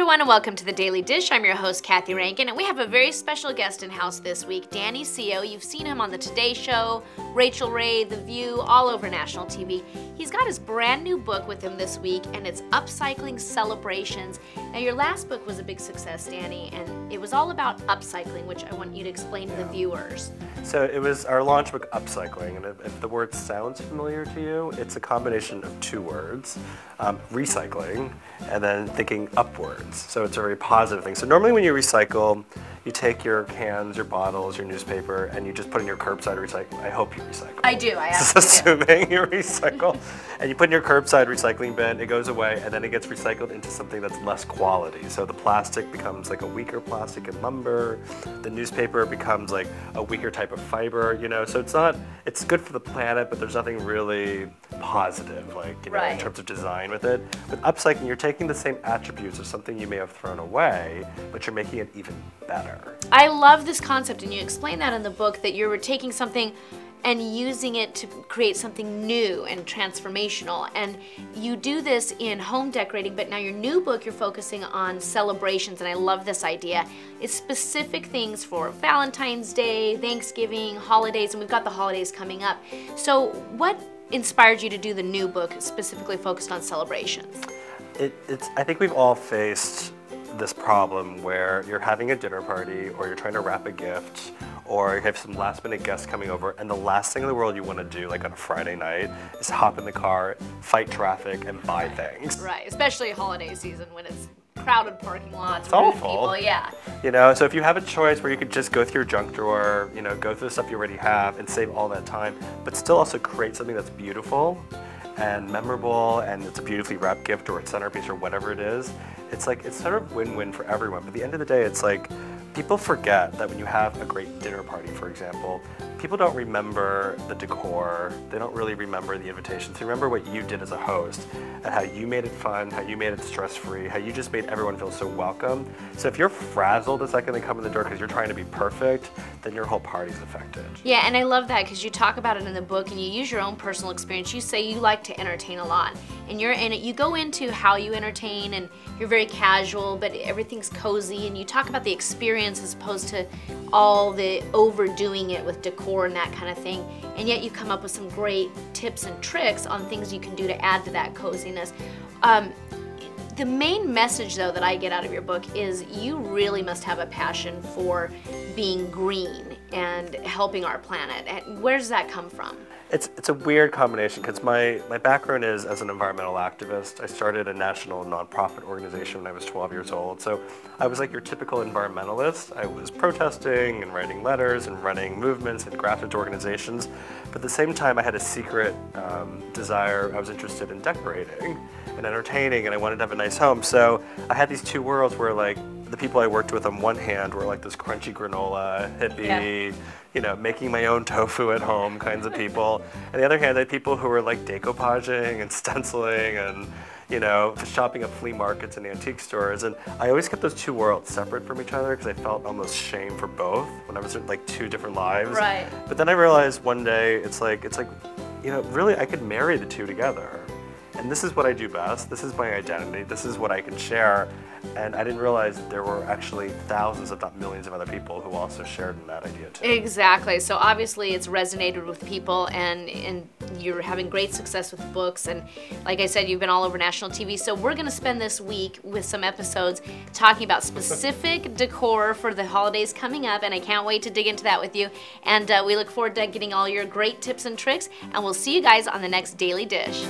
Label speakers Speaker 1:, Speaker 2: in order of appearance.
Speaker 1: everyone, and welcome to the Daily Dish. I'm your host, Kathy Rankin, and we have a very special guest in house this week, Danny Seo. You've seen him on The Today Show, Rachael Ray, The View, all over national TV. He's got his brand new book with him this week, and it's Upcycling Celebrations. Now, your last book was a big success, Danny, and it was all about upcycling, which I want you to explain to the viewers.
Speaker 2: So it was our launch book, Upcycling, and if, if the word sounds familiar to you, it's a combination of two words, um, recycling, and then thinking upwards. So it's a very positive thing. So normally when you recycle, you take your cans, your bottles, your newspaper, and you just put in your curbside recycle. I hope you recycle.
Speaker 1: I do, I absolutely do.
Speaker 2: assuming you recycle, and you put in your curbside recycling bin, it goes away, and then it gets recycled into something that's less quality. So the plastic becomes like a weaker plastic and lumber. The newspaper becomes like a weaker type of fiber. You know, so it's not. It's good for the planet, but there's nothing really positive, like you know, in terms of design with it. With upcycling, you're taking the same attributes of something you may have thrown away, but you're making it even better.
Speaker 1: I love this concept, and you explain that in the book that you were taking something and using it to create something new and transformational. And you do this in home decorating, but now your new book, you're focusing on celebrations, and I love this idea. It's specific things for Valentine's Day, Thanksgiving, holidays, and we've got the holidays coming up. So, what inspired you to do the new book specifically focused on celebrations?
Speaker 2: It, it's, I think we've all faced this problem where you're having a dinner party or you're trying to wrap a gift or you have some last minute guests coming over and the last thing in the world you want to do like on a Friday night is hop in the car, fight traffic and buy things.
Speaker 1: Right, especially holiday season when it's crowded parking lots,
Speaker 2: It's awful.
Speaker 1: people, yeah.
Speaker 2: You know, so if you have a choice where you could just go through your junk drawer, you know, go through the stuff you already have and save all that time, but still also create something that's beautiful and memorable and it's a beautifully wrapped gift or a centerpiece or whatever it is, it's like it's sort of win-win for everyone. But at the end of the day, it's like people forget that when you have a great dinner party, for example, people don't remember the decor. They don't really remember the invitations. They remember what you did as a host and how you made it fun, how you made it stress-free, how you just made everyone feel so welcome. So if you're frazzled the second they come in the door because you're trying to be perfect, then your whole party's affected.
Speaker 1: Yeah, and I love that because you talk about it in the book and you use your own personal experience. You say you like to entertain a lot, and you're in it. You go into how you entertain, and you're very casual, but everything's cozy. And you talk about the experience as opposed to all the overdoing it with decor and that kind of thing. And yet you come up with some great tips and tricks on things you can do to add to that coziness. Um, the main message though that I get out of your book is you really must have a passion for being green and helping our planet. And Where does that come from?
Speaker 2: It's, it's a weird combination because my, my background is as an environmental activist. I started a national nonprofit organization when I was 12 years old. So I was like your typical environmentalist. I was protesting and writing letters and running movements and grassroots organizations. But at the same time, I had a secret um, desire. I was interested in decorating and entertaining, and I wanted to have a nice home. So I had these two worlds where like the people I worked with on one hand were like this crunchy granola hippie, you know, making my own tofu at home kinds of people. And the other hand, I had people who were like decoupaging and stenciling and, you know, shopping at flea markets and antique stores. And I always kept those two worlds separate from each other because I felt almost shame for both when I was in like two different lives.
Speaker 1: Right.
Speaker 2: But then I realized one day it's like it's like, you know, really I could marry the two together. And this is what I do best. This is my identity. This is what I can share. And I didn't realize that there were actually thousands, if not millions, of other people who also shared in that idea too.
Speaker 1: Exactly. So obviously it's resonated with people and and you're having great success with books and like I said you've been all over national TV. So we're going to spend this week with some episodes talking about specific decor for the holidays coming up and I can't wait to dig into that with you. And uh, we look forward to getting all your great tips and tricks and we'll see you guys on the next Daily Dish.